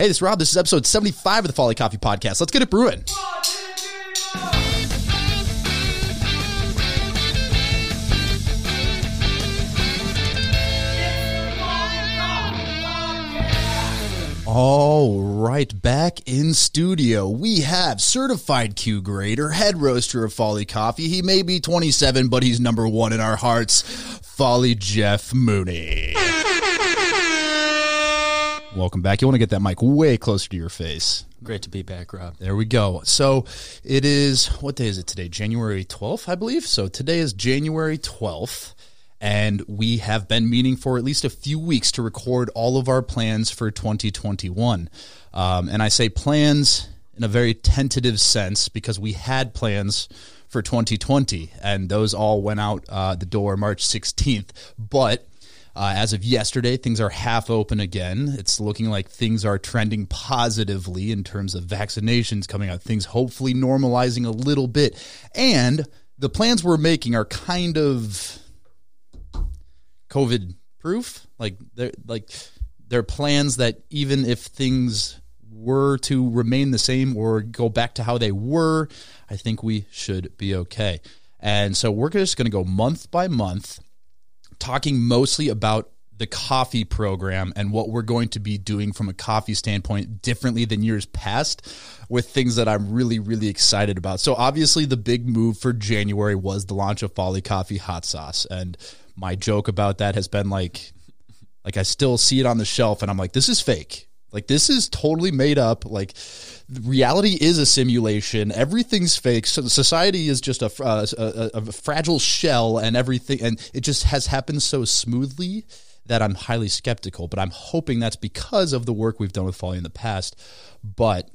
Hey, this is Rob. This is episode 75 of the Folly Coffee Podcast. Let's get it brewing. All right, back in studio, we have certified Q grader, head roaster of Folly Coffee. He may be 27, but he's number one in our hearts. Folly Jeff Mooney. Welcome back. You want to get that mic way closer to your face. Great to be back, Rob. There we go. So it is, what day is it today? January 12th, I believe. So today is January 12th and we have been meeting for at least a few weeks to record all of our plans for 2021. Um, and I say plans in a very tentative sense because we had plans for 2020, and those all went out uh, the door March 16th. But uh, as of yesterday, things are half open again. It's looking like things are trending positively in terms of vaccinations coming out, things hopefully normalizing a little bit. And the plans we're making are kind of COVID proof. Like they're like they're plans that even if things were to remain the same or go back to how they were, I think we should be okay. And so we're just going to go month by month, talking mostly about the coffee program and what we're going to be doing from a coffee standpoint differently than years past with things that I'm really, really excited about. So, obviously, the big move for January was the launch of Folly Coffee Hot Sauce. And my joke about that has been like like I still see it on the shelf and I'm like this is fake. Like this is totally made up. Like reality is a simulation. Everything's fake. So society is just a, uh, a, a fragile shell and everything and it just has happened so smoothly that I'm highly skeptical, but I'm hoping that's because of the work we've done with Folly in the past. But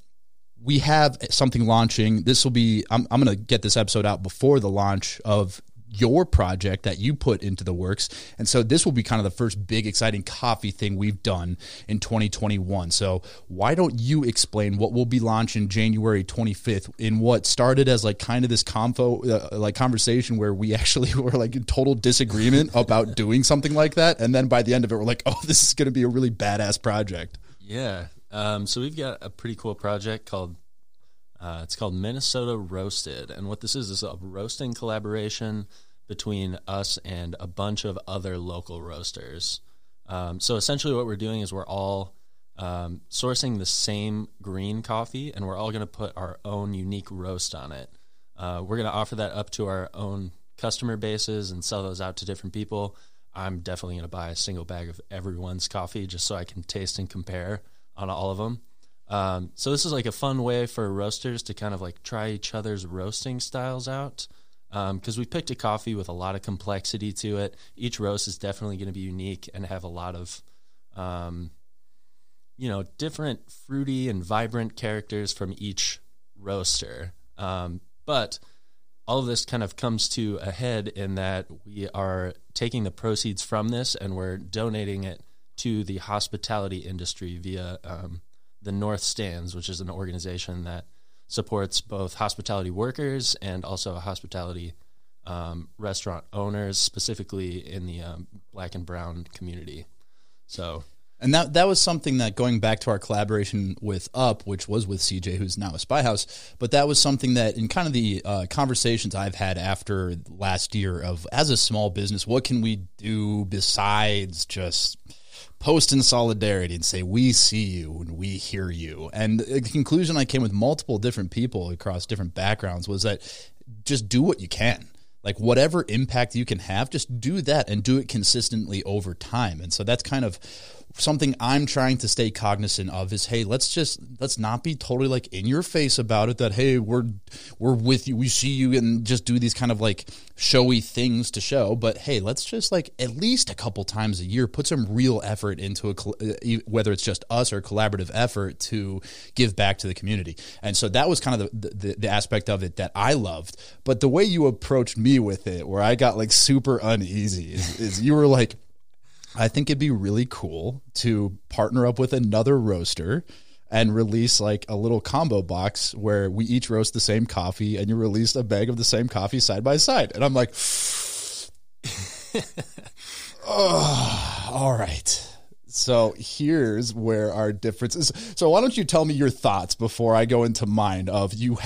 we have something launching. This will be, I'm, I'm going to get this episode out before the launch of your project that you put into the works. And so this will be kind of the first big exciting coffee thing we've done in 2021. So why don't you explain what will be launching January 25th in what started as like kind of this convo uh, like conversation where we actually were like in total disagreement about doing something like that and then by the end of it we're like, "Oh, this is going to be a really badass project." Yeah. Um, so we've got a pretty cool project called uh, it's called Minnesota Roasted, and what this is is a roasting collaboration between us and a bunch of other local roasters. Um, so essentially, what we're doing is we're all um, sourcing the same green coffee, and we're all going to put our own unique roast on it. Uh, we're going to offer that up to our own customer bases and sell those out to different people. I'm definitely going to buy a single bag of everyone's coffee just so I can taste and compare on all of them. Um, so this is like a fun way for roasters to kind of like try each other's roasting styles out because um, we picked a coffee with a lot of complexity to it. Each roast is definitely going to be unique and have a lot of, um, you know, different fruity and vibrant characters from each roaster. Um, but all of this kind of comes to a head in that we are taking the proceeds from this and we're donating it to the hospitality industry via um, the North Stands, which is an organization that supports both hospitality workers and also hospitality um, restaurant owners, specifically in the um, black and brown community. So, and that that was something that going back to our collaboration with Up, which was with CJ, who's now a Spyhouse, but that was something that in kind of the uh, conversations I've had after last year of as a small business, what can we do besides just post in solidarity and say we see you and we hear you. And the conclusion i came with multiple different people across different backgrounds was that just do what you can. Like whatever impact you can have just do that and do it consistently over time. And so that's kind of something I'm trying to stay cognizant of is hey, let's just let's not be totally like in your face about it that hey, we're we're with you, we see you and just do these kind of like showy things to show, but hey, let's just like at least a couple times a year put some real effort into a uh, whether it's just us or collaborative effort to give back to the community. And so that was kind of the, the, the aspect of it that I loved, but the way you approached me with it where I got like super uneasy is, is you were like I think it'd be really cool to partner up with another roaster and release like a little combo box where we each roast the same coffee and you release a bag of the same coffee side by side. And I'm like, oh, all right. So here's where our difference is. So why don't you tell me your thoughts before I go into mine of you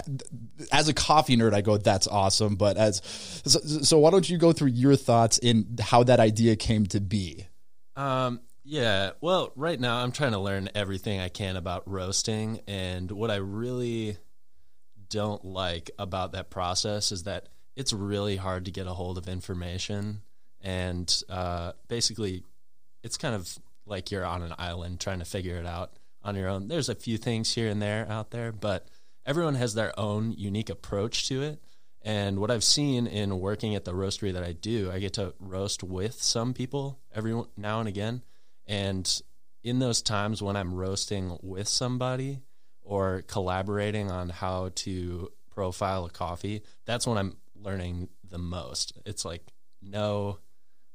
as a coffee nerd I go that's awesome but as so, so why don't you go through your thoughts in how that idea came to be? Um yeah, well, right now I'm trying to learn everything I can about roasting and what I really don't like about that process is that it's really hard to get a hold of information and uh, basically it's kind of like you're on an island trying to figure it out on your own. There's a few things here and there out there, but everyone has their own unique approach to it. And what I've seen in working at the roastery that I do, I get to roast with some people every now and again. And in those times when I'm roasting with somebody or collaborating on how to profile a coffee, that's when I'm learning the most. It's like no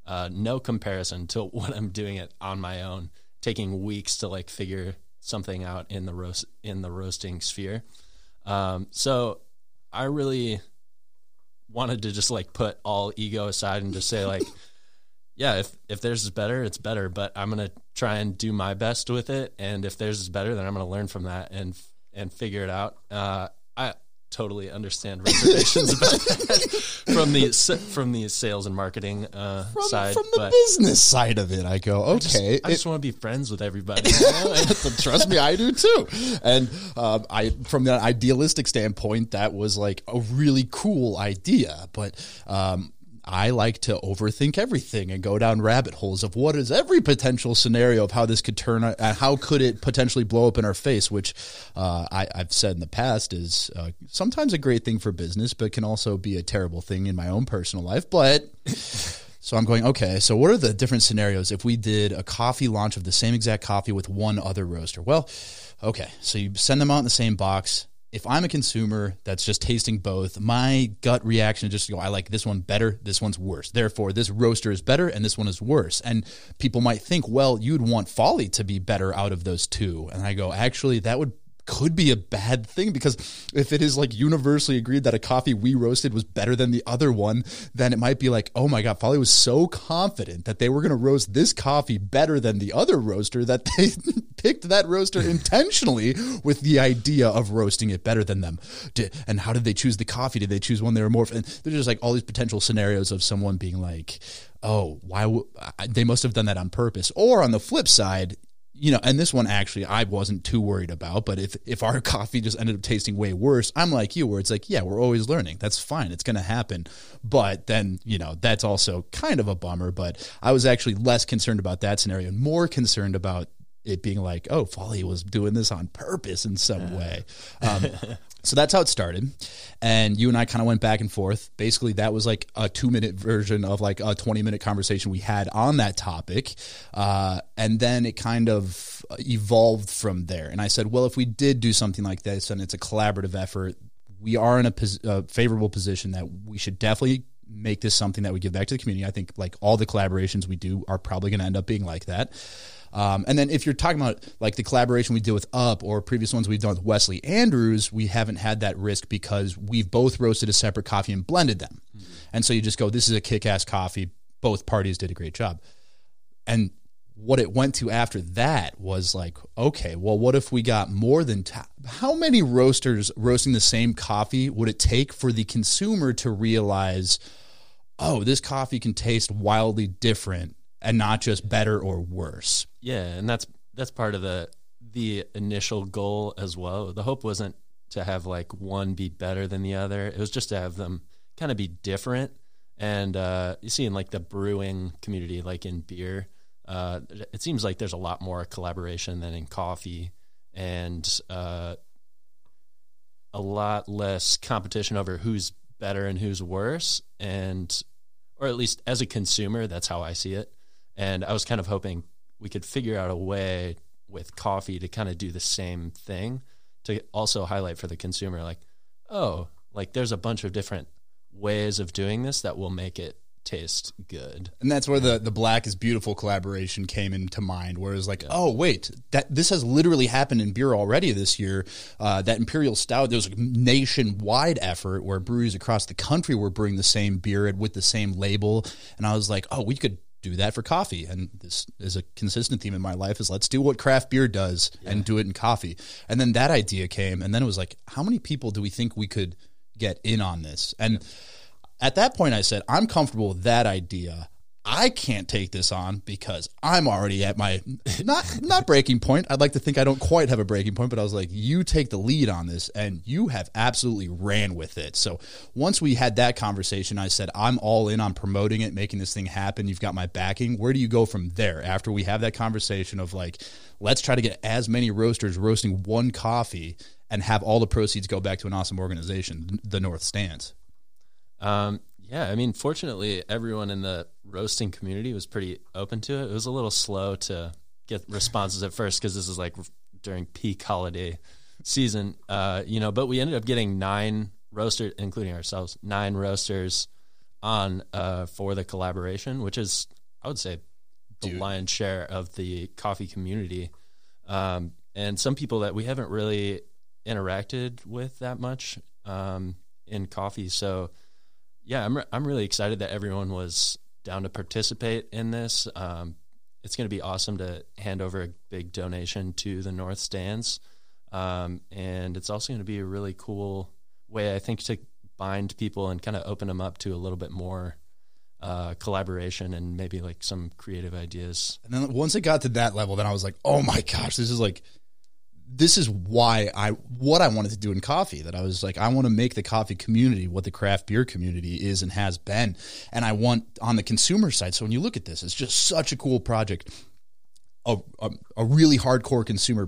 uh, no comparison to when I'm doing it on my own, taking weeks to like figure something out in the roast in the roasting sphere. Um, so I really wanted to just like put all ego aside and just say like, yeah, if if theirs is better, it's better. But I'm gonna try and do my best with it, and if theirs is better, then I'm gonna learn from that and and figure it out. Uh, I totally understand reservations about from the from the sales and marketing uh, from, side. From the business side of it, I go okay. I just, I just want to be friends with everybody. Trust me, I do too. And um, I, from the idealistic standpoint, that was like a really cool idea. But um, I like to overthink everything and go down rabbit holes of what is every potential scenario of how this could turn out and how could it potentially blow up in our face, which uh, I, have said in the past is uh, sometimes a great thing for business, but can also be a terrible thing in my own personal life. But so I'm going, okay, so what are the different scenarios if we did a coffee launch of the same exact coffee with one other roaster? Well, okay, so you send them out in the same box if I'm a consumer that's just tasting both, my gut reaction is just to go, I like this one better, this one's worse. Therefore, this roaster is better and this one is worse. And people might think, well, you'd want Folly to be better out of those two. And I go, actually, that would could be a bad thing because if it is like universally agreed that a coffee we roasted was better than the other one, then it might be like, oh my God, Folly was so confident that they were going to roast this coffee better than the other roaster that they picked that roaster intentionally with the idea of roasting it better than them. And how did they choose the coffee? Did they choose one they were more? And there's just like all these potential scenarios of someone being like, oh, why? W- they must have done that on purpose. Or on the flip side, you know, and this one actually I wasn't too worried about, but if if our coffee just ended up tasting way worse, I'm like you, where it's like, yeah, we're always learning. That's fine. It's going to happen. But then, you know, that's also kind of a bummer. But I was actually less concerned about that scenario and more concerned about it being like, oh, Folly was doing this on purpose in some way. Um, so that's how it started. And you and I kind of went back and forth. Basically, that was like a two minute version of like a 20 minute conversation we had on that topic. Uh, and then it kind of evolved from there. And I said, well, if we did do something like this and it's a collaborative effort, we are in a, pos- a favorable position that we should definitely make this something that we give back to the community. I think like all the collaborations we do are probably going to end up being like that. Um, and then if you're talking about like the collaboration we did with Up or previous ones we've done with Wesley Andrews, we haven't had that risk because we've both roasted a separate coffee and blended them. Mm-hmm. And so you just go, this is a kick ass coffee. Both parties did a great job. And what it went to after that was like, okay, well, what if we got more than t- how many roasters roasting the same coffee would it take for the consumer to realize, oh, this coffee can taste wildly different and not just better or worse. Yeah, and that's that's part of the the initial goal as well. The hope wasn't to have like one be better than the other. It was just to have them kind of be different. And uh, you see in like the brewing community, like in beer, uh, it seems like there's a lot more collaboration than in coffee, and uh, a lot less competition over who's better and who's worse. And or at least as a consumer, that's how I see it. And I was kind of hoping we could figure out a way with coffee to kind of do the same thing to also highlight for the consumer like, oh, like there's a bunch of different ways of doing this that will make it taste good. And that's where the the black is beautiful collaboration came into mind. Where it's like, yeah. oh wait, that this has literally happened in beer already this year. Uh, that imperial stout, there was a nationwide effort where breweries across the country were brewing the same beer with the same label, and I was like, oh, we could do that for coffee. And this is a consistent theme in my life is let's do what craft beer does and do it in coffee. And then that idea came and then it was like, how many people do we think we could get in on this? And at that point I said, I'm comfortable with that idea. I can't take this on because I'm already at my not not breaking point. I'd like to think I don't quite have a breaking point, but I was like, you take the lead on this and you have absolutely ran with it. So once we had that conversation, I said, I'm all in on promoting it, making this thing happen. You've got my backing. Where do you go from there after we have that conversation of like, let's try to get as many roasters roasting one coffee and have all the proceeds go back to an awesome organization, the North Stands? Um, yeah, I mean, fortunately, everyone in the roasting community was pretty open to it. It was a little slow to get responses at first because this is like during peak holiday season, uh, you know. But we ended up getting nine roasters, including ourselves, nine roasters on uh, for the collaboration, which is, I would say, the Dude. lion's share of the coffee community, um, and some people that we haven't really interacted with that much um, in coffee. So yeah, I'm re- I'm really excited that everyone was down to participate in this. Um, it's going to be awesome to hand over a big donation to the North Stands, um, and it's also going to be a really cool way, I think, to bind people and kind of open them up to a little bit more uh, collaboration and maybe like some creative ideas. And then once it got to that level, then I was like, oh my gosh, this is like this is why I what I wanted to do in coffee. That I was like, I want to make the coffee community what the craft beer community is and has been, and I want on the consumer side. So when you look at this, it's just such a cool project. A, a, a really hardcore consumer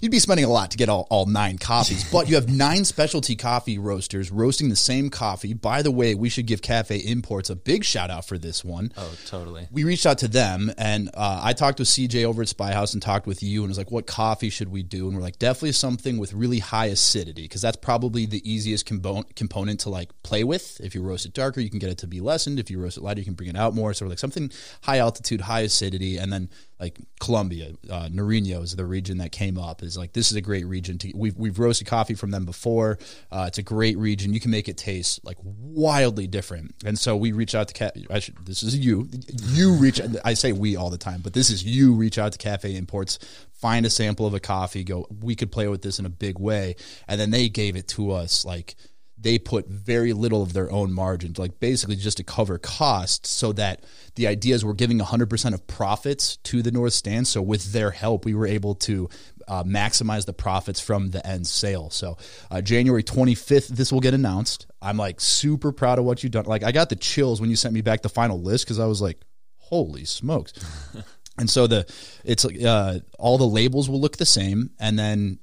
you'd be spending a lot to get all, all nine coffees, but you have nine specialty coffee roasters roasting the same coffee. By the way, we should give Cafe Imports a big shout out for this one. Oh, totally. We reached out to them, and uh, I talked with CJ over at Spyhouse and talked with you, and was like, "What coffee should we do?" And we're like, "Definitely something with really high acidity, because that's probably the easiest component component to like play with. If you roast it darker, you can get it to be lessened. If you roast it lighter, you can bring it out more. So we're like something high altitude, high acidity, and then like Colombia, uh, Nariño is the region that came up. Is like this is a great region to. We've we've roasted coffee from them before. Uh, it's a great region. You can make it taste like wildly different. And so we reach out to Cat. Should, this is you. You reach. I say we all the time, but this is you. Reach out to Cafe Imports. Find a sample of a coffee. Go. We could play with this in a big way, and then they gave it to us like they put very little of their own margins, like basically just to cover costs, so that the ideas were giving 100% of profits to the North Stand. So with their help, we were able to uh, maximize the profits from the end sale. So uh, January 25th, this will get announced. I'm like super proud of what you've done. Like I got the chills when you sent me back the final list because I was like, holy smokes. and so the it's uh, all the labels will look the same, and then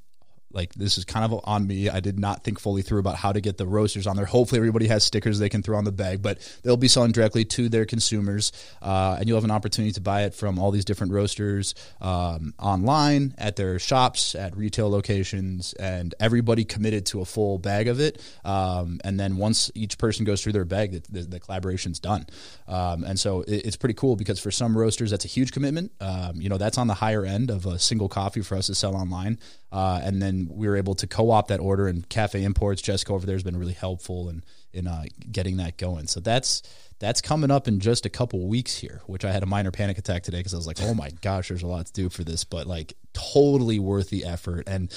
like this is kind of on me. I did not think fully through about how to get the roasters on there. Hopefully, everybody has stickers they can throw on the bag, but they'll be selling directly to their consumers, uh, and you'll have an opportunity to buy it from all these different roasters um, online at their shops, at retail locations, and everybody committed to a full bag of it. Um, and then once each person goes through their bag, the, the, the collaboration's done. Um, and so it, it's pretty cool because for some roasters, that's a huge commitment. Um, you know, that's on the higher end of a single coffee for us to sell online. Uh, and then we were able to co-opt that order. And Cafe Imports, Jessica over there has been really helpful in in uh, getting that going. So that's that's coming up in just a couple weeks here. Which I had a minor panic attack today because I was like, oh my gosh, there's a lot to do for this, but like totally worth the effort, and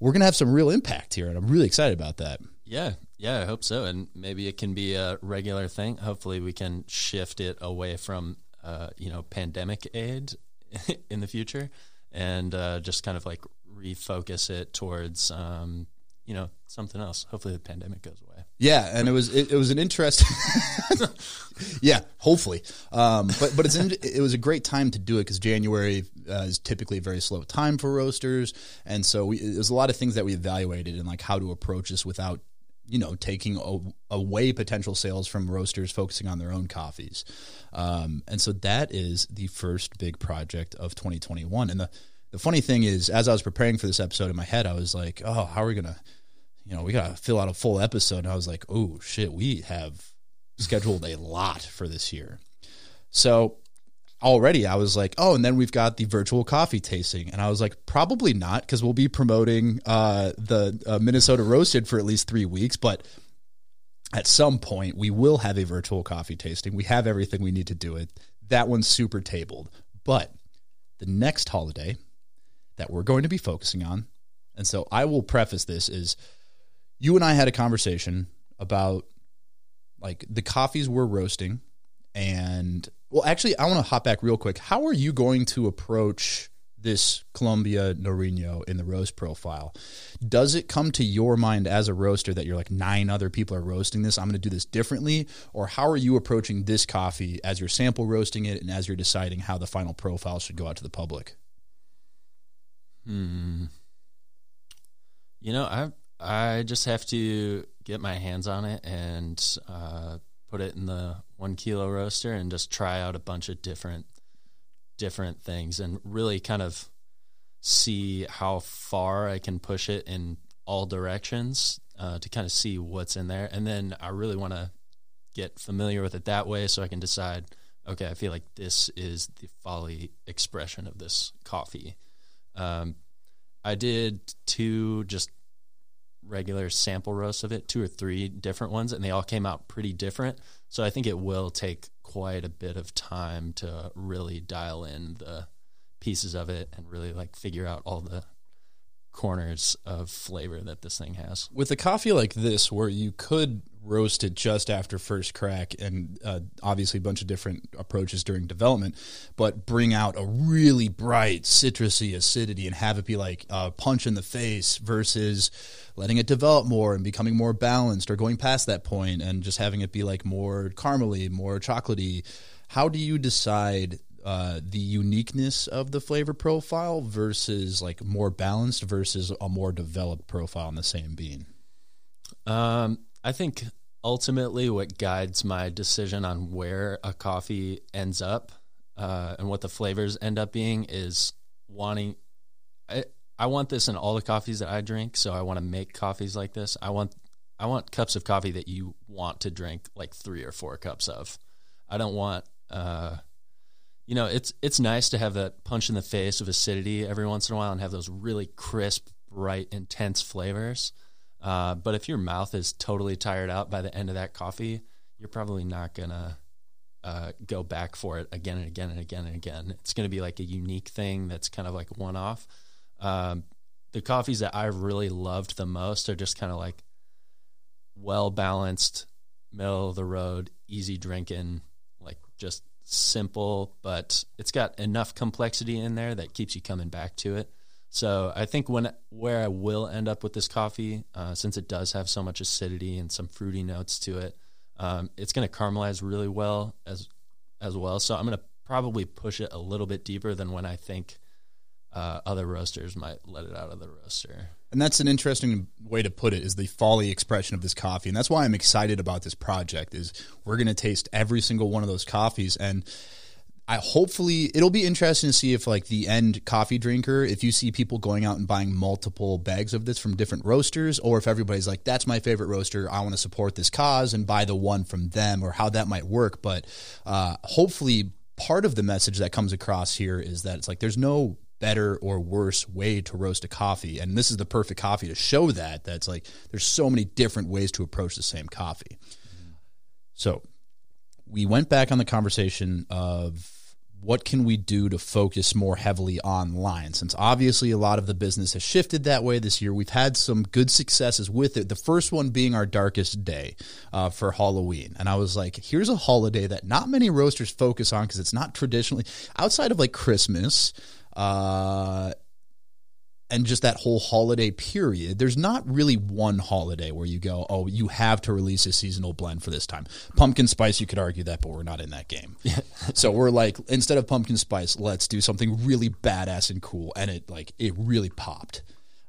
we're gonna have some real impact here, and I'm really excited about that. Yeah, yeah, I hope so, and maybe it can be a regular thing. Hopefully, we can shift it away from uh, you know pandemic aid in the future, and uh, just kind of like refocus it towards um, you know something else. Hopefully, the pandemic goes away. Yeah, and it was it, it was an interesting. yeah, hopefully, um, but but it's it was a great time to do it because January uh, is typically a very slow time for roasters, and so we, there's a lot of things that we evaluated and like how to approach this without you know taking away potential sales from roasters focusing on their own coffees, um, and so that is the first big project of 2021, and the the funny thing is, as I was preparing for this episode in my head, I was like, oh, how are we gonna, you know, we gotta fill out a full episode. And I was like, oh shit, we have scheduled a lot for this year. So already I was like, oh, and then we've got the virtual coffee tasting, and I was like, probably not because we'll be promoting uh, the uh, Minnesota roasted for at least three weeks, but at some point we will have a virtual coffee tasting. We have everything we need to do it. That one's super tabled. But the next holiday that we're going to be focusing on, and so I will preface this is you and I had a conversation about like the coffees we're roasting and well actually I want to hop back real quick. How are you going to approach this Colombia Nariño in the roast profile. Does it come to your mind as a roaster that you're like nine other people are roasting this? I'm going to do this differently, or how are you approaching this coffee as you're sample roasting it and as you're deciding how the final profile should go out to the public? Hmm. You know, I I just have to get my hands on it and uh, put it in the one kilo roaster and just try out a bunch of different different things and really kind of see how far I can push it in all directions uh, to kind of see what's in there. And then I really want to get familiar with it that way so I can decide, okay, I feel like this is the folly expression of this coffee. Um, I did two just regular sample roasts of it, two or three different ones, and they all came out pretty different. So I think it will take quite a bit of time to really dial in the pieces of it and really like figure out all the corners of flavor that this thing has. With a coffee like this, where you could roast it just after first crack, and uh, obviously a bunch of different approaches during development, but bring out a really bright citrusy acidity and have it be like a punch in the face versus letting it develop more and becoming more balanced, or going past that point and just having it be like more caramely, more chocolatey. How do you decide uh, the uniqueness of the flavor profile versus like more balanced versus a more developed profile in the same bean? Um, I think ultimately what guides my decision on where a coffee ends up uh, and what the flavors end up being is wanting. I, I want this in all the coffees that I drink, so I want to make coffees like this. I want I want cups of coffee that you want to drink like three or four cups of. I don't want uh, you know, it's it's nice to have that punch in the face of acidity every once in a while and have those really crisp, bright, intense flavors. Uh, but if your mouth is totally tired out by the end of that coffee, you're probably not gonna uh, go back for it again and again and again and again. It's gonna be like a unique thing that's kind of like one off. Um, the coffees that I've really loved the most are just kind of like well balanced, middle of the road, easy drinking, like just simple, but it's got enough complexity in there that keeps you coming back to it. So I think when where I will end up with this coffee, uh, since it does have so much acidity and some fruity notes to it, um, it's going to caramelize really well as as well. So I'm going to probably push it a little bit deeper than when I think uh, other roasters might let it out of the roaster. And that's an interesting way to put it is the folly expression of this coffee. And that's why I'm excited about this project is we're going to taste every single one of those coffees and I hopefully it'll be interesting to see if like the end coffee drinker, if you see people going out and buying multiple bags of this from different roasters, or if everybody's like, that's my favorite roaster, I want to support this cause and buy the one from them, or how that might work. But uh, hopefully, part of the message that comes across here is that it's like there's no better or worse way to roast a coffee. And this is the perfect coffee to show that. That's like there's so many different ways to approach the same coffee. Mm-hmm. So we went back on the conversation of what can we do to focus more heavily online since obviously a lot of the business has shifted that way this year we've had some good successes with it the first one being our darkest day uh, for halloween and i was like here's a holiday that not many roasters focus on because it's not traditionally outside of like christmas uh, and just that whole holiday period, there's not really one holiday where you go, oh, you have to release a seasonal blend for this time. Pumpkin spice, you could argue that, but we're not in that game. so we're like, instead of pumpkin spice, let's do something really badass and cool. And it like it really popped.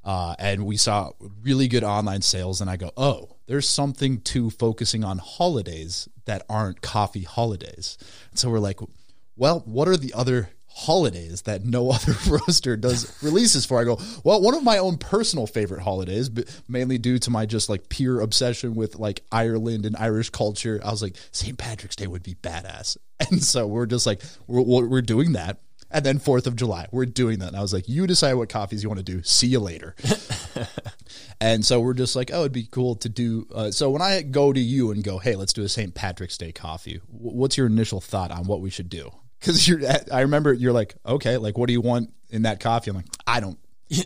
Uh, and we saw really good online sales, and I go, oh, there's something to focusing on holidays that aren't coffee holidays. And so we're like, well, what are the other holidays that no other roaster does releases for. I go, well, one of my own personal favorite holidays, but mainly due to my just like pure obsession with like Ireland and Irish culture. I was like, St. Patrick's Day would be badass. And so we're just like, we're, we're doing that. And then 4th of July, we're doing that. And I was like, you decide what coffees you want to do. See you later. And so we're just like, oh, it'd be cool to do. Uh, so when I go to you and go, hey, let's do a St. Patrick's Day coffee, what's your initial thought on what we should do? Because you're, I remember you're like, okay, like what do you want in that coffee? I'm like, I don't.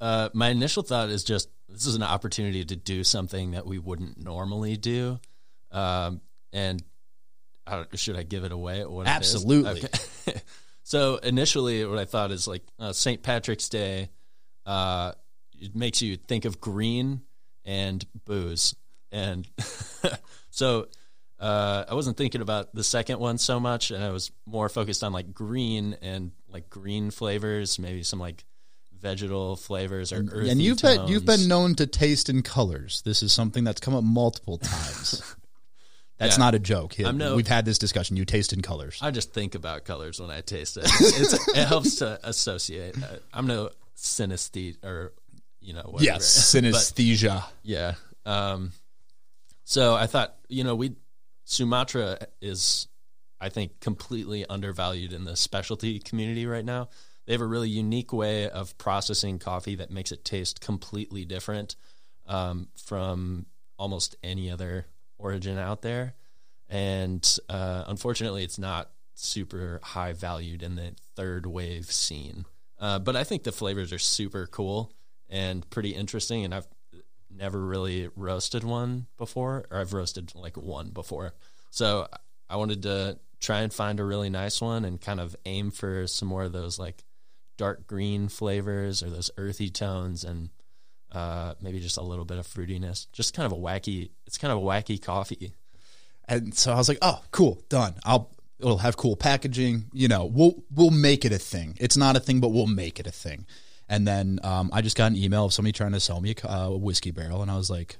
uh, my initial thought is just this is an opportunity to do something that we wouldn't normally do, um, and I should I give it away? What Absolutely. Okay. so initially, what I thought is like uh, St. Patrick's Day. Uh, it makes you think of green and booze, and so uh, I wasn't thinking about the second one so much, and I was more focused on like green and like green flavors, maybe some like vegetal flavors or earthy and you've tones. been you've been known to taste in colors. This is something that's come up multiple times. That's Yeah. not a joke. I'm no- We've had this discussion. You taste in colors. I just think about colors when I taste it. It's, it helps to associate. Uh, I'm no synesthete or you know whatever. yes, But- synesthesia. Yeah. Um, so I thought, you know, we Sumatra is, I think, completely undervalued in the specialty community right now. They have a really unique way of processing coffee that makes it taste completely different um, from almost any other origin out there. And uh, unfortunately, it's not super high valued in the third wave scene. Uh, but I think the flavors are super cool and pretty interesting. And I've never really roasted one before, or I've roasted like one before. So I wanted to try and find a really nice one and kind of aim for some more of those like dark green flavors or those earthy tones and uh, maybe just a little bit of fruitiness. Just kind of a wacky. It's kind of a wacky coffee. And so I was like, "Oh, cool, done. I'll it'll have cool packaging. You know, we'll we'll make it a thing. It's not a thing, but we'll make it a thing." And then um, I just got an email of somebody trying to sell me a, uh, a whiskey barrel, and I was like,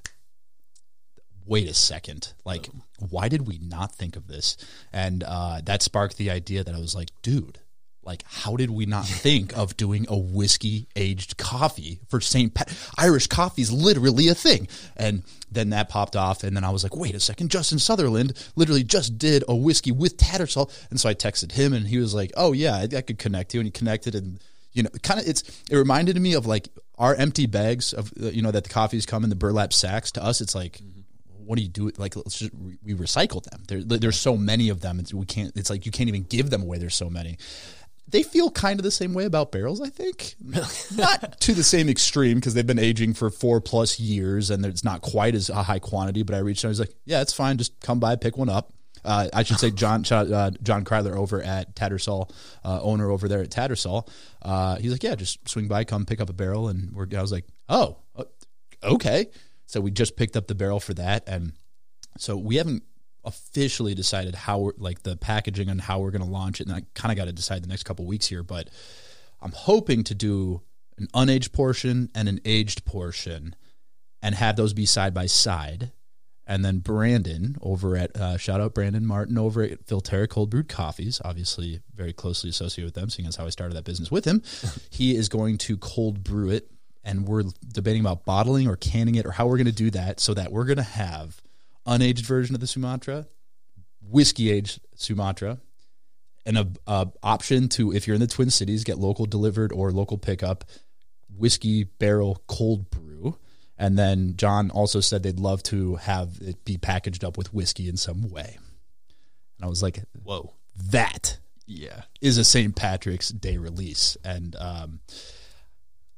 "Wait a second! Like, why did we not think of this?" And uh, that sparked the idea that I was like, "Dude." Like, how did we not think of doing a whiskey aged coffee for St. Pat? Irish coffee is literally a thing. And then that popped off. And then I was like, wait a second. Justin Sutherland literally just did a whiskey with Tattersall. And so I texted him and he was like, oh, yeah, I, I could connect you. And he connected. And, you know, kind of, it's, it reminded me of like our empty bags of, uh, you know, that the coffees come in the burlap sacks. To us, it's like, what do you do? Like, let's just re- we recycle them. There, there's so many of them. It's, we can't. It's like you can't even give them away. There's so many. They feel kind of the same way about barrels. I think not to the same extreme because they've been aging for four plus years and it's not quite as a high quantity. But I reached out. And I was like, yeah, it's fine. Just come by, pick one up. Uh, I should say John uh, John Kreidler over at Tattersall, uh, owner over there at Tattersall. Uh, he's like, yeah, just swing by, come pick up a barrel, and we're. I was like, oh, uh, okay. So we just picked up the barrel for that, and so we haven't officially decided how we're like the packaging and how we're going to launch it. And I kind of got to decide the next couple weeks here, but I'm hoping to do an unaged portion and an aged portion and have those be side by side. And then Brandon over at uh, shout out Brandon Martin over at Filterra Cold Brewed Coffees, obviously very closely associated with them, seeing as how I started that business with him. he is going to cold brew it, and we're debating about bottling or canning it or how we're going to do that, so that we're going to have unaged version of the Sumatra, whiskey aged Sumatra, and a, a option to if you're in the Twin Cities get local delivered or local pickup whiskey barrel cold brew. And then John also said they'd love to have it be packaged up with whiskey in some way. And I was like, Whoa. that Yeah. is a St. Patrick's Day release. And um,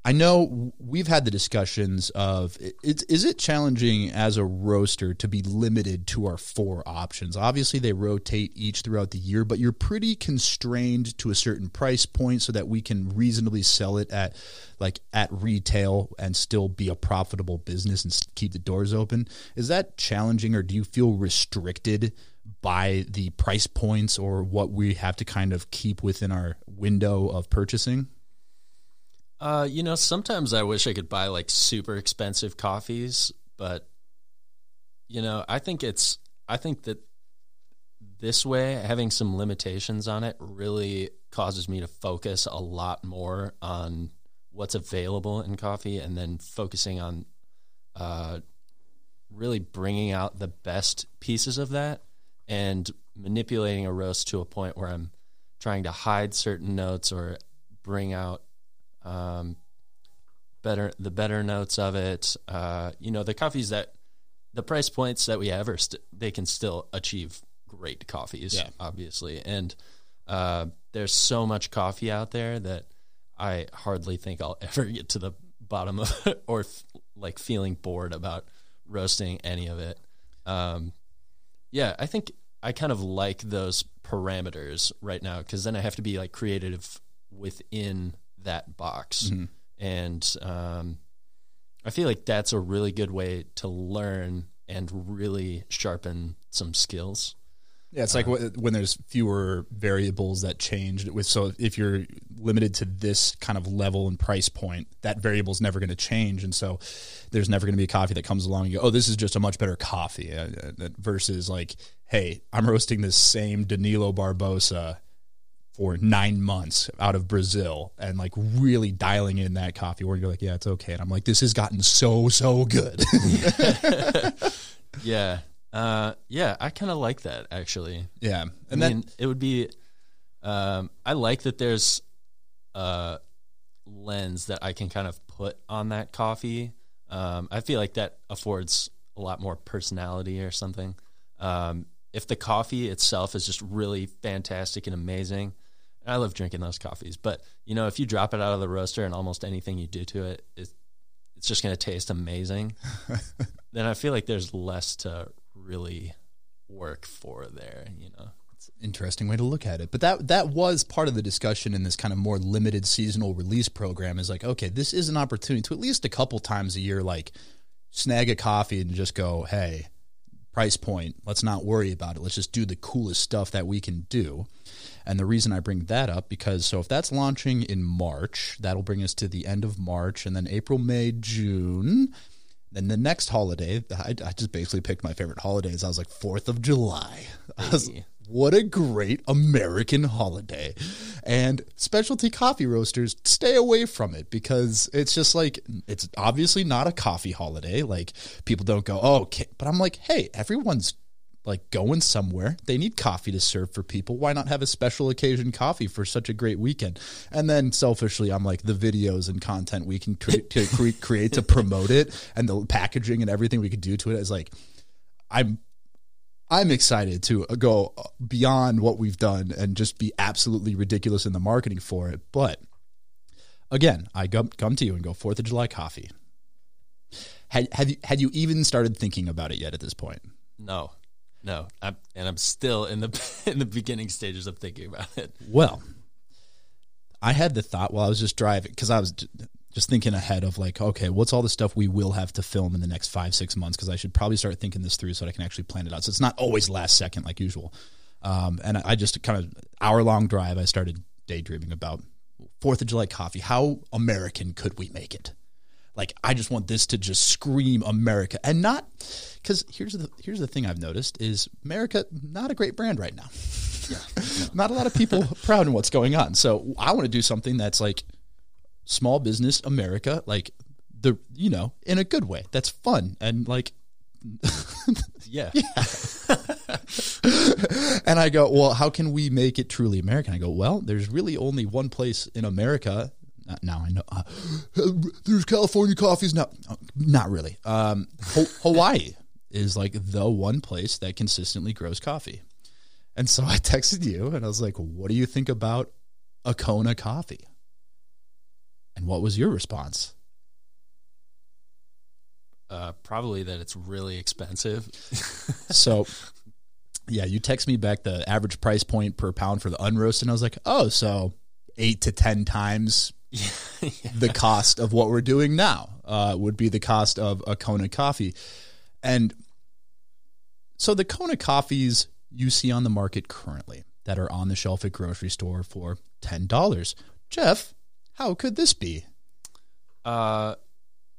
I know we've had the discussions of it, is it challenging as a roaster to be limited to our four options? Obviously, they rotate each throughout the year, but you're pretty constrained to a certain price point so that we can reasonably sell it at like at retail and still be a profitable business and keep the doors open. Is that challenging, or do you feel restricted? by the price points or what we have to kind of keep within our window of purchasing? Uh, you know, sometimes I wish I could buy like super expensive coffees, but you know, I think it's I think that this way having some limitations on it really causes me to focus a lot more on what's available in coffee and then focusing on uh really bringing out the best pieces of that and manipulating a roast to a point where I'm trying to hide certain notes or bring out um, better the better notes of it. Uh, you know, the coffees that the price points that we have are st- they can still achieve great coffees, Yeah. obviously. And uh, there's so much coffee out there that I hardly think I'll ever get to the bottom of it or f- like feeling bored about roasting any of it. Um, yeah, I think I kind of like those parameters right now because then I have to be like creative within that box. And um, I feel like that's a really good way to learn and really sharpen some skills. Yeah, it's like wh- when there's fewer variables that change. With so if you're limited to this kind of level and price point, that variable is never going to change, and so there's never going to be a coffee that comes along and you go, "Oh, this is just a much better coffee," uh, uh, versus like, "Hey, I'm roasting this same Danilo Barbosa for nine months out of Brazil and like really dialing in that coffee where you're like, yeah, it's okay. And I'm like, this has gotten so, so good. Yeah. Uh, yeah, I kind of like that actually. yeah. And I then, mean, it would be. Um, I like that there's a lens that I can kind of put on that coffee. Um, I feel like that affords a lot more personality or something. Um, if the coffee itself is just really fantastic and amazing, I love drinking those coffees. But you know, if you drop it out of the roaster and almost anything you do to it, it it's just going to taste amazing. then I feel like there's less to really work for there. You know. It's an interesting way to look at it. But that that was part of the discussion in this kind of more limited seasonal release program is like, okay, this is an opportunity to at least a couple times a year like snag a coffee and just go, hey, price point, let's not worry about it. Let's just do the coolest stuff that we can do. And the reason I bring that up because so if that's launching in March, that'll bring us to the end of March and then April, May, June. Then the next holiday, I, I just basically picked my favorite holidays. I was like Fourth of July. Was, what a great American holiday. And specialty coffee roasters, stay away from it because it's just like, it's obviously not a coffee holiday. Like, people don't go, oh, okay. But I'm like, hey, everyone's like going somewhere. They need coffee to serve for people. Why not have a special occasion coffee for such a great weekend? And then selfishly, I'm like the videos and content we can cre- to cre- create to promote it and the packaging and everything we could do to it is like, I'm I'm excited to uh, go uh, beyond what we've done and just be absolutely ridiculous in the marketing for it. But again, I come, come to you and go Fourth of July coffee. Had have you had you even started thinking about it yet at this point? No, no, I'm, and I'm still in the in the beginning stages of thinking about it. Well, I had the thought while I was just driving because I was just thinking ahead of like, okay, what's all the stuff we will have to film in the next five, six months? Because I should probably start thinking this through so that I can actually plan it out. So it's not always last second like usual. Um, and I I just kind of hour long drive. I started daydreaming about Fourth of July coffee. How American could we make it? Like I just want this to just scream America and not because here's the here's the thing I've noticed is America not a great brand right now. not a lot of people proud in what's going on. So I want to do something that's like small business America, like the you know in a good way that's fun and like Yeah, and I go, well, how can we make it truly American? I go, well, there's really only one place in America. Uh, Now I know uh, there's California coffees now. Uh, Not really. Um, Ho- Hawaii is like the one place that consistently grows coffee. And so I texted you and I was like, what do you think about a Kona coffee? And what was your response? uh, probably that it's really expensive. So, yeah, you text me back the average price point per pound for the unroasted, and I was like, oh, so eight to ten times the cost of what we're doing now uh, would be the cost of a Kona coffee, and so the Kona coffees you see on the market currently that are on the shelf at grocery store for ten dollars. Jeff, how could this be? Uh,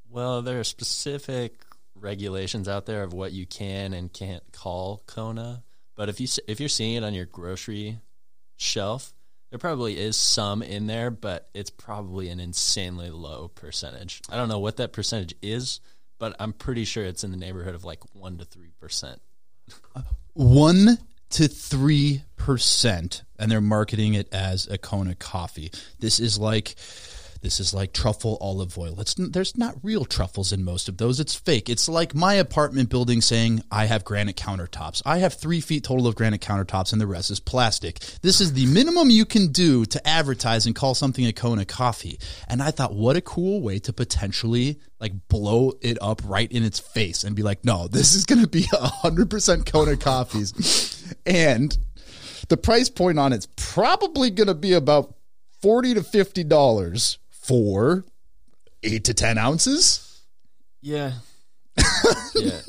well, there are specific regulations out there of what you can and can't call Kona. But if you if you're seeing it on your grocery shelf, there probably is some in there, but it's probably an insanely low percentage. I don't know what that percentage is, but I'm pretty sure it's in the neighborhood of like one to three percent. Uh, one to three percent, and they're marketing it as a Kona coffee. This is like this is like truffle olive oil. It's there's not real truffles in most of those. It's fake. It's like my apartment building saying I have granite countertops. I have three feet total of granite countertops, and the rest is plastic. This is the minimum you can do to advertise and call something a Kona coffee. And I thought, what a cool way to potentially like blow it up right in its face and be like, no, this is going to be hundred percent Kona coffees, and the price point on it's probably going to be about forty to fifty dollars for eight to ten ounces. Yeah. yeah.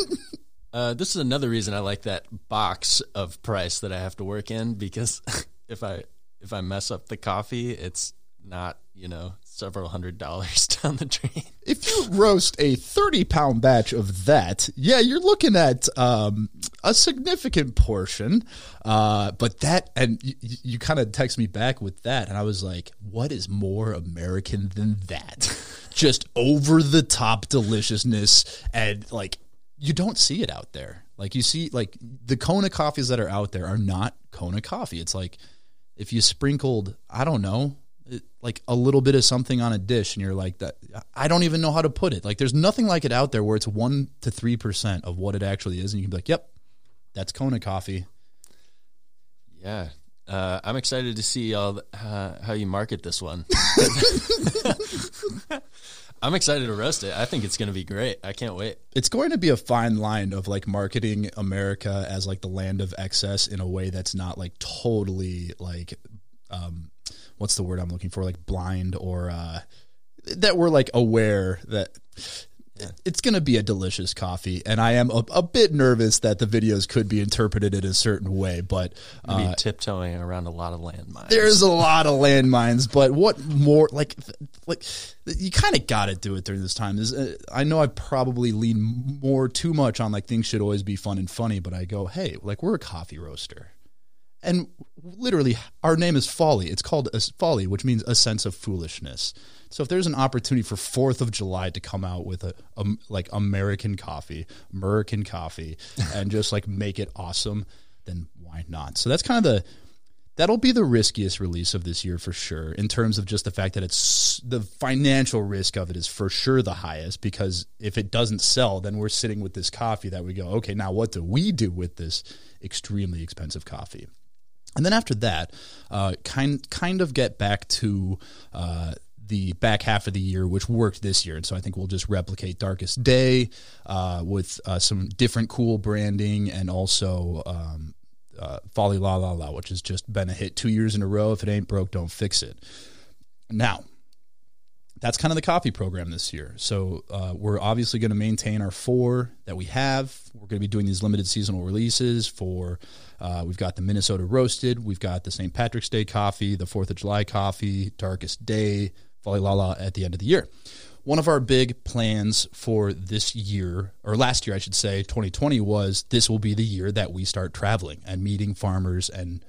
Uh, this is another reason I like that box of price that I have to work in because if I if I mess up the coffee, it's not you know several hundred dollars down the drain. If you roast a 30 pound batch of that, yeah, you're looking at um, a significant portion. Uh, but that, and you, you kind of text me back with that, and I was like, what is more American than that? Just over the top deliciousness and like you don't see it out there. Like you see, like the Kona coffees that are out there are not Kona coffee. It's like if you sprinkled, I don't know, like a little bit of something on a dish and you're like that i don't even know how to put it. Like there's nothing like it out there where it's 1 to 3% of what it actually is and you can be like yep that's kona coffee. Yeah. Uh, i'm excited to see all uh, how you market this one. I'm excited to roast it. I think it's going to be great. I can't wait. It's going to be a fine line of like marketing america as like the land of excess in a way that's not like totally like um what's the word I'm looking for? Like blind or uh, that we're like aware that yeah. it's going to be a delicious coffee. And I am a, a, bit nervous that the videos could be interpreted in a certain way, but uh, tiptoeing around a lot of landmines. There's a lot of landmines, but what more like like you kind of got to do it during this time. Is uh, I know I probably lean more too much on like things should always be fun and funny, but I go, hey, like we're a coffee roaster and literally our name is folly. It's called a folly which means a sense of foolishness. So if there's an opportunity for fourth of july to come out with a, a like american coffee american coffee and just like make it awesome then why not? So that's kind of the that'll be the riskiest release of this year for sure in terms of just the fact that it's the financial risk of it is for sure the highest because if it doesn't sell then we're sitting with this coffee that we go okay now what do we do with this extremely expensive coffee and then after that, uh, kind kind of get back to uh, the back half of the year, which worked this year. And so I think we'll just replicate Darkest Day uh, with uh, some different cool branding and also um, uh, Folly La La La, which has just been a hit two years in a row. If it ain't broke, don't fix it. Now, that's kind of the coffee program this year. So uh, we're obviously going to maintain our four that we have. We're going to be doing these limited seasonal releases for. Uh, we've got the Minnesota roasted. We've got the St. Patrick's Day coffee, the Fourth of July coffee, Darkest Day, Folly Lala at the end of the year. One of our big plans for this year, or last year, I should say, 2020, was this will be the year that we start traveling and meeting farmers and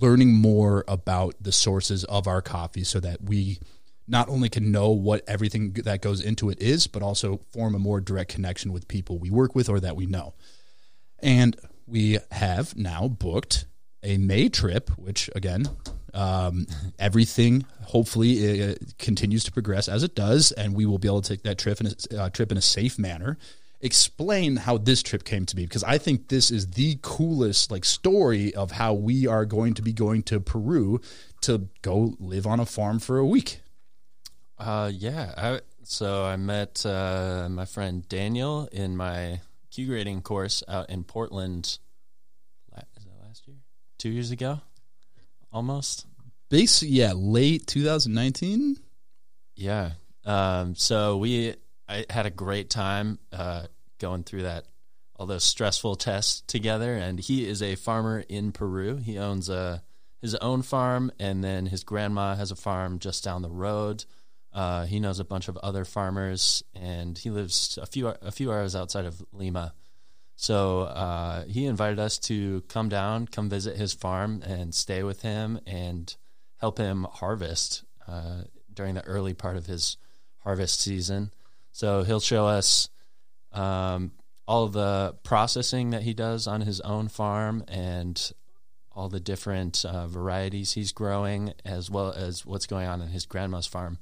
learning more about the sources of our coffee so that we not only can know what everything that goes into it is, but also form a more direct connection with people we work with or that we know. And we have now booked a May trip, which again, um, everything hopefully uh, continues to progress as it does, and we will be able to take that trip in a uh, trip in a safe manner. Explain how this trip came to be because I think this is the coolest like story of how we are going to be going to Peru to go live on a farm for a week. Uh, yeah. I, so I met uh, my friend Daniel in my Q grading course out in Portland. Is that last year? Two years ago, almost. Base, yeah, late 2019. Yeah. Um, so we, I had a great time uh, going through that all those stressful tests together. And he is a farmer in Peru. He owns a his own farm, and then his grandma has a farm just down the road. Uh, he knows a bunch of other farmers, and he lives a few a few hours outside of Lima. So uh, he invited us to come down, come visit his farm, and stay with him and help him harvest uh, during the early part of his harvest season. So he'll show us um, all the processing that he does on his own farm and all the different uh, varieties he's growing, as well as what's going on in his grandma's farm.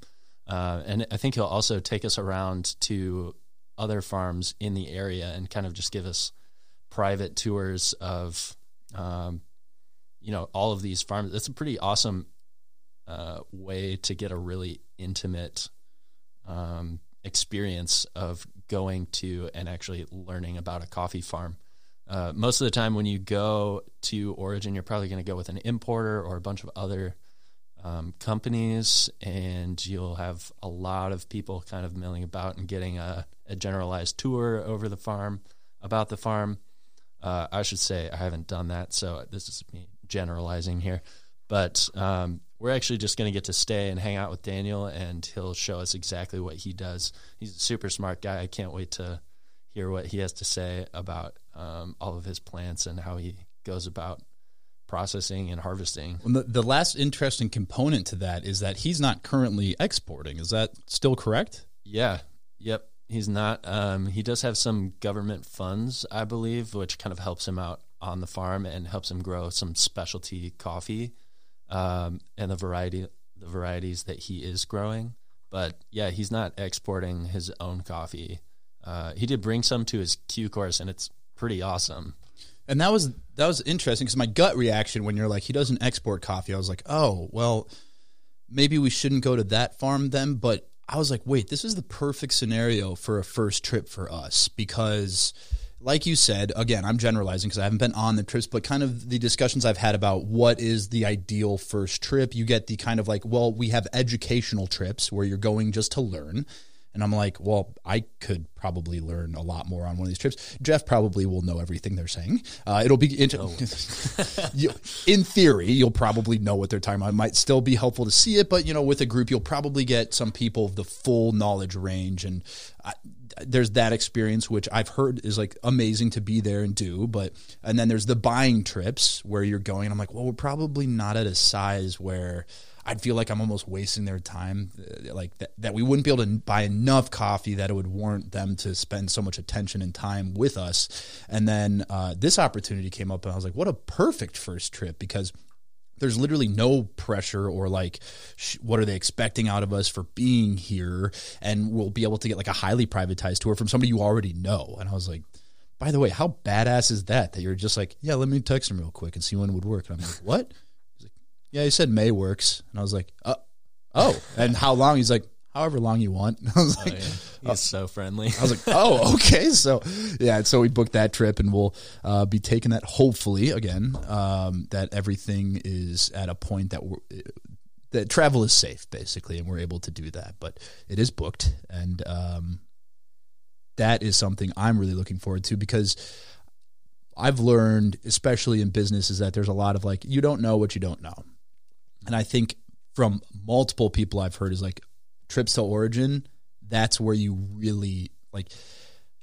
Uh, and I think he'll also take us around to other farms in the area and kind of just give us private tours of, um, you know, all of these farms. It's a pretty awesome uh, way to get a really intimate um, experience of going to and actually learning about a coffee farm. Uh, most of the time, when you go to Origin, you're probably going to go with an importer or a bunch of other um, companies, and you'll have a lot of people kind of milling about and getting a, a generalized tour over the farm about the farm. Uh, I should say I haven't done that, so this is me generalizing here. But um, we're actually just going to get to stay and hang out with Daniel, and he'll show us exactly what he does. He's a super smart guy. I can't wait to hear what he has to say about um, all of his plants and how he goes about processing and harvesting. Well, the, the last interesting component to that is that he's not currently exporting. Is that still correct? Yeah. Yep. He's not. Um, he does have some government funds, I believe, which kind of helps him out on the farm and helps him grow some specialty coffee um, and the variety the varieties that he is growing. But yeah, he's not exporting his own coffee. Uh, he did bring some to his Q course, and it's pretty awesome. And that was that was interesting because my gut reaction when you're like he doesn't export coffee, I was like, oh well, maybe we shouldn't go to that farm then. But I was like, wait, this is the perfect scenario for a first trip for us because like you said, again, I'm generalizing because I haven't been on the trips, but kind of the discussions I've had about what is the ideal first trip, you get the kind of like, well, we have educational trips where you're going just to learn. And I'm like, well, I could probably learn a lot more on one of these trips. Jeff probably will know everything they're saying. Uh, it'll be inter- in theory, you'll probably know what they're talking about. It might still be helpful to see it, but you know, with a group, you'll probably get some people the full knowledge range. And I, there's that experience which I've heard is like amazing to be there and do, but and then there's the buying trips where you're going. I'm like, well, we're probably not at a size where I'd feel like I'm almost wasting their time, uh, like that, that we wouldn't be able to buy enough coffee that it would warrant them to spend so much attention and time with us. And then uh, this opportunity came up, and I was like, what a perfect first trip because there's literally no pressure or like sh- what are they expecting out of us for being here? And we'll be able to get like a highly privatized tour from somebody you already know. And i was like by the way how badass is that that you're just like yeah let me text him real quick and see when it would work? And i'm like what yeah he said may works and i was like uh, oh and how long he's like however long you want. I was Oh, like, yeah. He's so friendly. I was like, oh, okay. So, yeah. So we booked that trip, and we'll uh, be taking that. Hopefully, again, um, that everything is at a point that we're, that travel is safe, basically, and we're able to do that. But it is booked, and um, that is something I'm really looking forward to because I've learned, especially in business, is that there's a lot of like you don't know what you don't know, and I think from multiple people I've heard is like trips to Origin. That's where you really like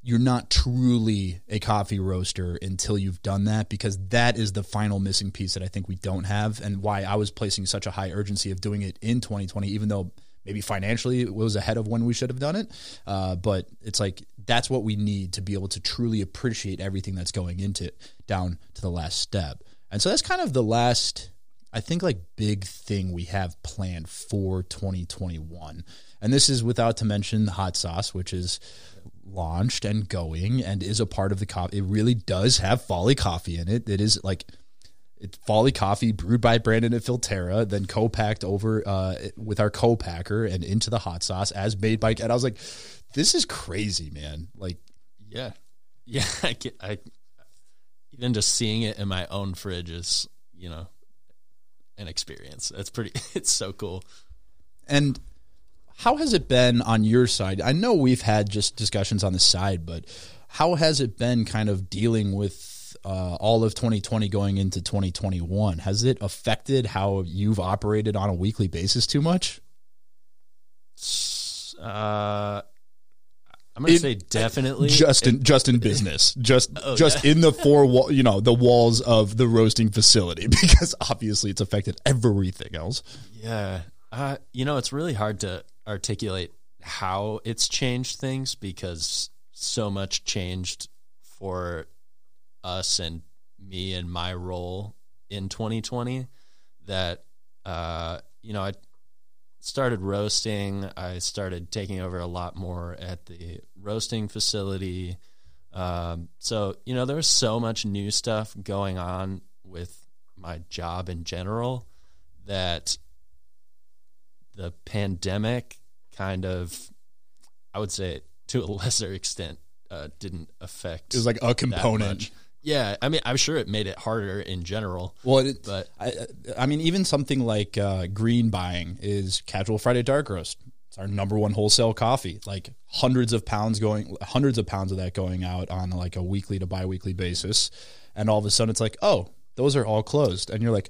you're not truly a coffee roaster until you've done that because that is the final missing piece that I think we don't have and why I was placing such a high urgency of doing it in 2020 even though maybe financially it was ahead of when we should have done it uh, but it's like that's what we need to be able to truly appreciate everything that's going into it down to the last step and so that's kind of the last I think like big thing we have planned for 2021 and this is without to mention the hot sauce which is launched and going and is a part of the coffee. It really does have Folly coffee in it. It is like it's Folly coffee brewed by Brandon at Filterra, then co-packed over uh, with our co-packer and into the hot sauce as made by. And I was like, this is crazy, man. Like, yeah, yeah. I, get, I even just seeing it in my own fridge is you know an experience. That's pretty. It's so cool. and how has it been on your side? I know we've had just discussions on the side, but how has it been kind of dealing with uh, all of 2020 going into 2021? Has it affected how you've operated on a weekly basis too much? Uh, I'm gonna It- say definitely. Just in just in business, just Oh, just in the four wall, you know, the walls of the roasting facility, because obviously it's affected everything else. Yeah. Uh, you know, it's really hard to articulate how it's changed things because so much changed for us and me and my role in 2020 that, uh, you know, I, started roasting. I started taking over a lot more at the roasting facility. Um, so you know, there was so much new stuff going on with my job in general that the pandemic kind of, I would say, to a lesser extent, uh, didn't affect. It was like a component. Yeah, I mean, I'm sure it made it harder in general. Well, it, But- I, I mean, even something like uh, green buying is Casual Friday Dark Roast. It's our number one wholesale coffee. Like hundreds of pounds going, hundreds of pounds of that going out on like a weekly to biweekly basis, and all of a sudden it's like, oh, those are all closed, and you're like,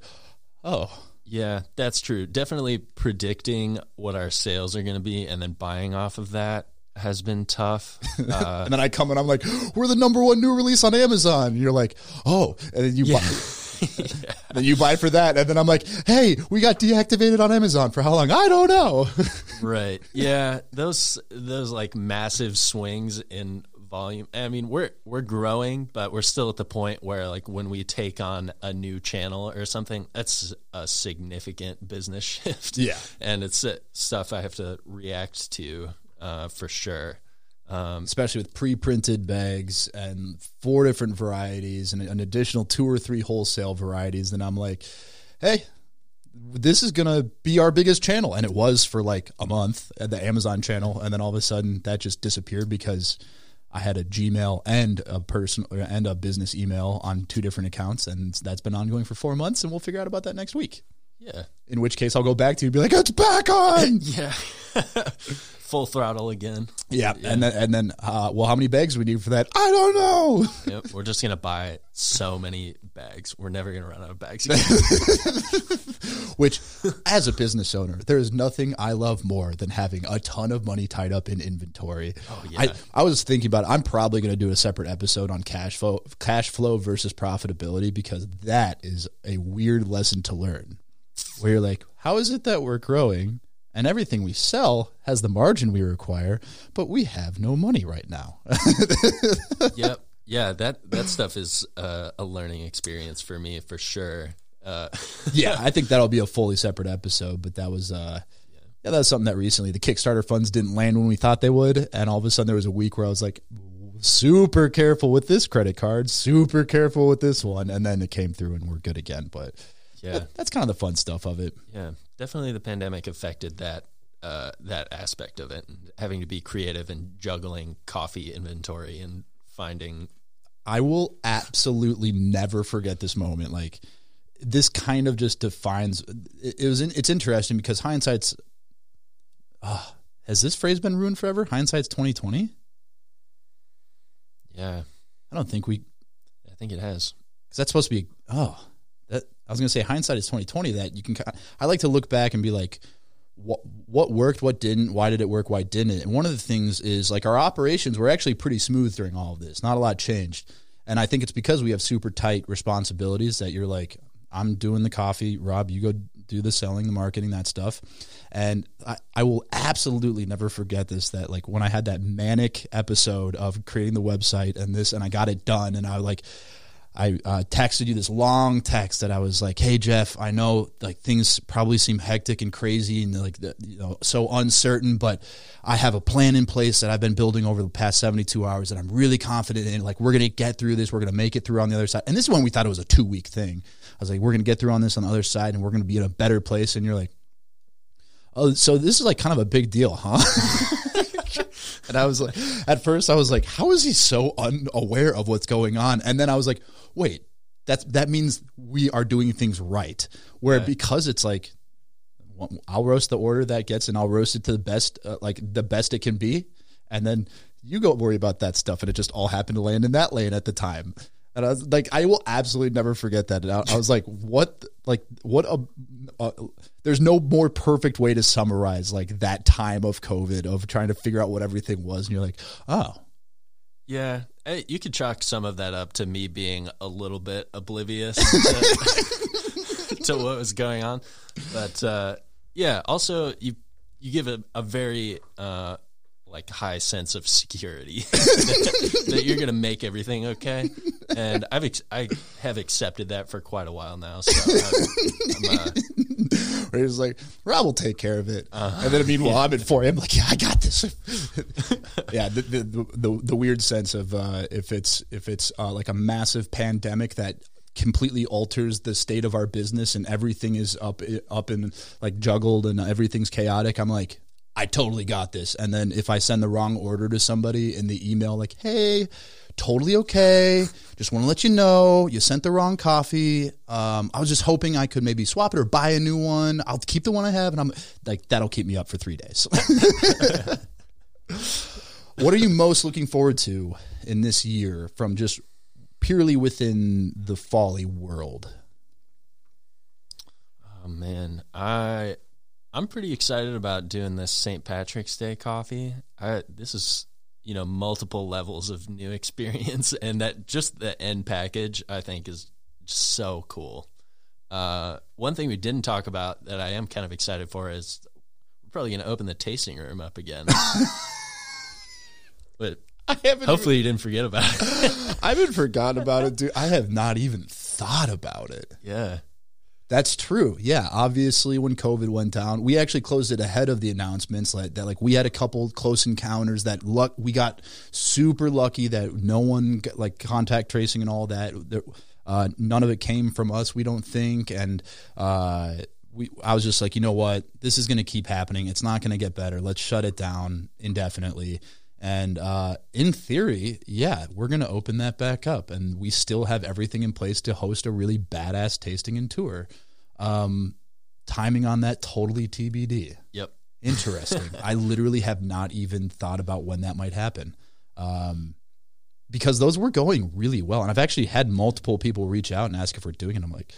oh, Yeah, that's true. Definitely predicting what our sales are going to be and then buying off of that has been tough. Uh, and then I come and I'm like, we're the number one new release on Amazon. And you're like, oh, and then you buy. then you buy for that, and then I'm like, "Hey, we got deactivated on Amazon for how long? I don't know." right. Yeah, those those like massive swings in volume. I mean, we're we're growing, but we're still at the point where like when we take on a new channel or something, that's a significant business shift. Yeah. and it's uh, stuff I have to react to uh, for sure. Um, especially with pre-printed bags and four different varieties and an additional two or three wholesale varieties then i'm like hey this is gonna be our biggest channel. And it was for like a month at the amazon channel. And then all of a sudden that just disappeared because i had a gmail and a person and a business email on two different accounts. And that's been ongoing for four months and we'll figure out about that next week. Yeah, in which case i'll go back to you and be like it's back on! Yeah, full throttle again. yeah, and then and then uh, well how many bags do we need for that i don't know Yep, we're just gonna buy so many bags. We're never gonna run out of bags again. Which, as a business owner, there is nothing I love more than having a ton of money tied up in inventory. Oh yeah. I, I was thinking about. It. I'm probably going to do a separate episode on cash flow, cash flow versus profitability because that is a weird lesson to learn. Where you're like, how is it that we're growing and everything we sell has the margin we require, but we have no money right now? yep. Yeah, that that stuff is uh, a learning experience for me for sure. Uh, yeah, I think that'll be a fully separate episode. But that was, uh, yeah, that was something that recently the Kickstarter funds didn't land when we thought they would, and all of a sudden there was a week where I was like, super careful with this credit card, super careful with this one, and then it came through and we're good again. But yeah, that's kind of the fun stuff of it. yeah, definitely the pandemic affected that uh, that aspect of it, and having to be creative and juggling coffee inventory and finding. I will absolutely never forget this moment. Like this kind of just defines. It, it was. In, it's interesting because hindsight's. Uh, has this phrase been ruined forever? Hindsight's twenty twenty. Yeah, I don't think we I think it has. because that's supposed to be oh that I was gonna say hindsight is twenty twenty that you can I like to look back and be like what what worked what didn't why did it work why didn't? It and one of the things is like our operations were actually pretty smooth during all of this not a lot changed. And I think it's because we have super tight responsibilities that you're like I'm doing the coffee Rob you go do the selling the marketing that stuff. And I, I will absolutely never forget this that like when I had that manic episode of creating the website and this and I got it done and I like I uh, texted you this long text that I was like, "Hey Jeff, I know like things probably seem hectic and crazy and like the, you know so uncertain, but I have a plan in place that I've been building over the past seventy two hours that I'm really confident in. Like we're gonna get through this, we're gonna make it through on the other side. And this is when we thought it was a two week thing. I was like, we're gonna get through on this on the other side, and we're gonna be in a better place. And you're like, oh, so this is like kind of a big deal, huh? And I was like, at first, I was like, how is he so unaware of what's going on? And then I was like, wait, that's that means we are doing things right. Where because it's like, I'll roast the order that gets, and I'll roast it to the best, uh, like the best it can be, and then you go worry about that stuff, and it just all happened to land in that lane at the time. And I was like, I will absolutely never forget that. And I, I was like, what, like, what a, uh, there's no more perfect way to summarize like that time of COVID of trying to figure out what everything was. And you're like, oh, Yeah, eh, you could chalk some of that up to me being a little bit oblivious to, to what was going on, but uh, yeah, also you you give a, a very uh, like high sense of security that you're gonna make everything okay, and I've ex- I have accepted that for quite a while now. So I'm, I'm, uh, where he's like, Rob will take care of it. And then meanwhile, I'm at 4 a.m. like, yeah, I got this. yeah, the, the, the, the weird sense of uh, if it's, if it's uh, like a massive pandemic that completely alters the state of our business and everything is up up and like juggled and everything's chaotic i'm like i totally got this and then if i send the wrong order to somebody in the email like hey totally okay just want to let you know you sent the wrong coffee um, i was just hoping i could maybe swap it or buy a new one i'll keep the one i have and i'm like that'll keep me up for three days what are you most looking forward to in this year from just purely within the folly world? Oh man, I I'm pretty excited about doing this St. Patrick's Day coffee. I this is you know multiple levels of new experience, and that just the end package I think is so cool. Uh, one thing we didn't talk about that I am kind of excited for is we're probably going to open the tasting room up again. but I haven't hopefully you didn't forget about it. I haven't forgotten about it, dude. I have not even thought about it. yeah. That's true. Yeah, obviously, when COVID went down, we actually closed it ahead of the announcements. Like that, like we had a couple close encounters that luck. We got super lucky that no one got, like contact tracing and all that. There, uh, none of it came from us. We don't think, and uh, we. I was just like, you know what, this is going to keep happening. It's not going to get better. Let's shut it down indefinitely. And uh, in theory, yeah, we're going to open that back up, and we still have everything in place to host a really badass tasting and tour. Um, timing on that totally TBD. Yep. Interesting. I literally have not even thought about when that might happen, um, because those were going really well, and I've actually had multiple people reach out and ask if we're doing it. I'm like,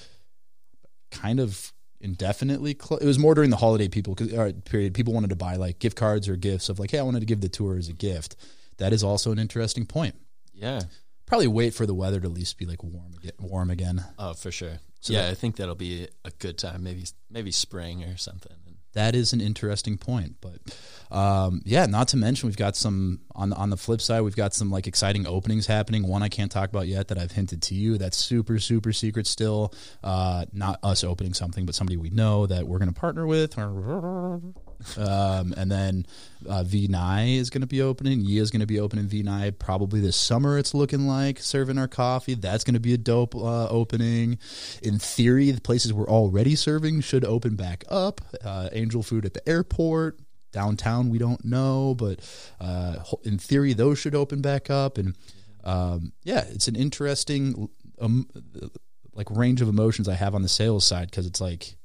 kind of indefinitely. Cl- it was more during the holiday people period. People wanted to buy like gift cards or gifts of like, hey, I wanted to give the tour as a gift. That is also an interesting point. Yeah. Probably wait for the weather to at least be like warm again. Warm again. Oh, for sure. So yeah, that- I think that'll be a good time. Maybe maybe spring or something. That is an interesting point, but um, yeah. Not to mention, we've got some on on the flip side. We've got some like exciting openings happening. One I can't talk about yet that I've hinted to you. That's super super secret still. Uh, not us opening something, but somebody we know that we're going to partner with. Um, and then uh, V9 is going to be opening. Yia is going to be opening V9 probably this summer. It's looking like serving our coffee. That's going to be a dope uh, opening. In theory, the places we're already serving should open back up. Uh, Angel Food at the airport. Downtown, we don't know, but uh, in theory, those should open back up. And um, yeah, it's an interesting um, like range of emotions I have on the sales side because it's like,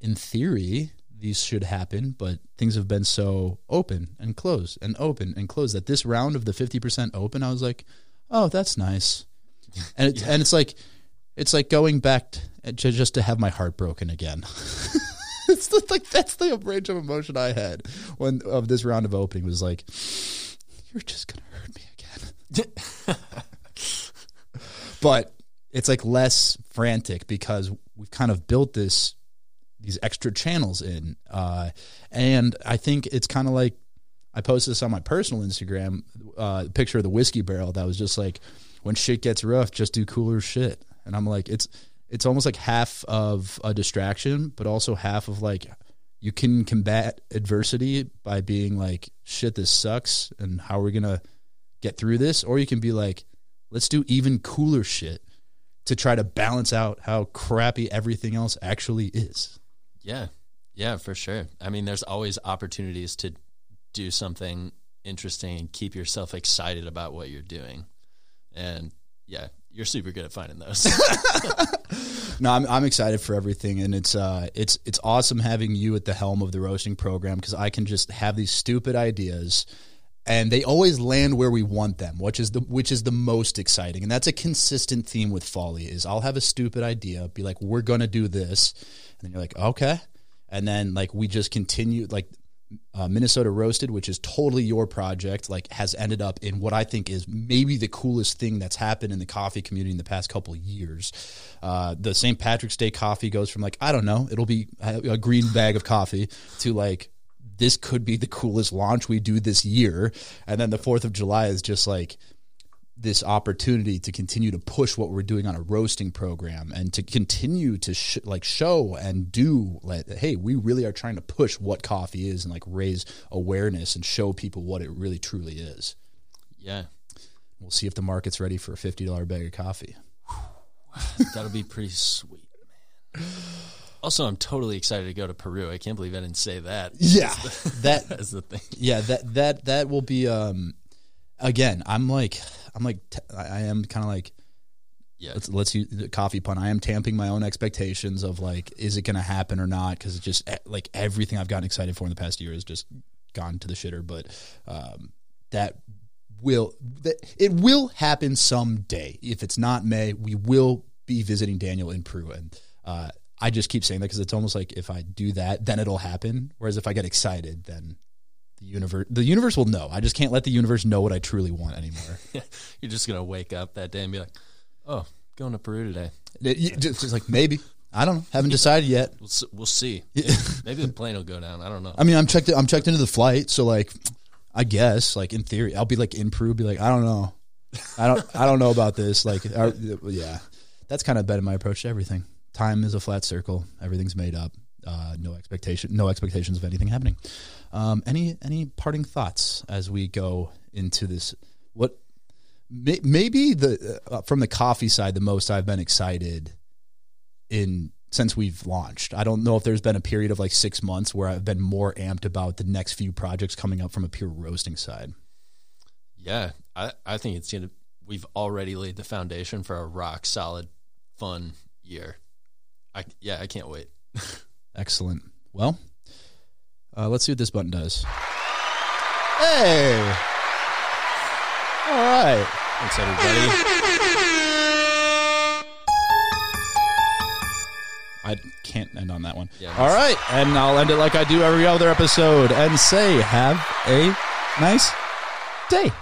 in theory, these should happen, but things have been so open and closed and open and closed that this round of the 50% open, I was like, oh, that's nice. And it's, and it's like, it's like going back to, to just to have my heart broken again. it's the, like, that's the range of emotion I had when of this round of opening was like, you're just going to hurt me again. but it's like less frantic because we've kind of built this these extra channels in. Uh, and i think it's kind of like i posted this on my personal instagram uh, picture of the whiskey barrel that was just like when shit gets rough just do cooler shit. And i'm like it's it's almost like half of a distraction but also half of like you can combat adversity by being like shit this sucks and how are we gonna get through this? Or you can be like let's do even cooler shit to try to balance out how crappy everything else actually is. Yeah. Yeah, for sure. I mean, there's always opportunities to do something interesting and keep yourself excited about what you're doing. And yeah, you're super good at finding those. No, I'm I'm excited for everything, and it's uh it's it's awesome having you at the helm of the roasting program because I can just have these stupid ideas, and they always land where we want them, which is the which is the most exciting, and that's a consistent theme with Folly. Is I'll have a stupid idea, be like, we're gonna do this, and then you're like, okay, and then like we just continue like uh, Minnesota Roasted, which is totally your project, like has ended up in what I think is maybe the coolest thing that's happened in the coffee community in the past couple years. Uh, the St. Patrick's Day coffee goes from like I don't know, it'll be a green bag of coffee to like this could be the coolest launch we do this year, and then the Fourth of July is just like this opportunity to continue to push what we're doing on a roasting program and to continue to sh- like show and do like hey we really are trying to push what coffee is and like raise awareness and show people what it really truly is Yeah. we'll see if the market's ready for a $50 bag of coffee That'll be pretty sweet, man. Also, I'm totally excited to go to Peru. I can't believe I didn't say that. yeah that That's the thing. yeah that that that will be um again i'm like i'm like I am kind of like Yeah. let's let's use the coffee pun i am tamping my own expectations of like is it going to happen or not because it's just eh, like everything i've gotten excited for in the past year has just gone to the shitter but um that will that it will happen someday if it's not may we will be visiting daniel in peru and uh I just keep saying that because it's almost like if I do that, then it'll happen. Whereas if I get excited, then the universe the universe will know. I just can't let the universe know what I truly want anymore. You're just gonna wake up that day and be like, "Oh, going to Peru today. It- you- just, just like maybe I don't know, haven't decided yet. We'll we'll see. Maybe the plane will go down. I don't know." I mean, I'm checked. I'm checked into the flight, so like, I guess like in theory, I'll be like in Peru, be like, I don't know, I don't, I don't know about this. Like, uh, yeah, that's kind of been my approach to everything. Time is a flat circle. Everything's made up. Uh, no expectation, no expectations of anything happening. Um, any any parting thoughts as we go into this? What may, maybe the uh, from the coffee side, the most I've been excited in since we've launched. I don't know if there's been a period of like six months where I've been more amped about the next few projects coming up from a pure roasting side. Yeah, I, I think it's gonna. We've already laid the foundation for a rock solid, fun year. I yeah, I can't wait. Excellent. Well, uh, let's see what this button does. Hey! All right. Thanks everybody. I can't end on that one. Yeah, All right. And I'll end it like I do every other episode and say, have a nice day.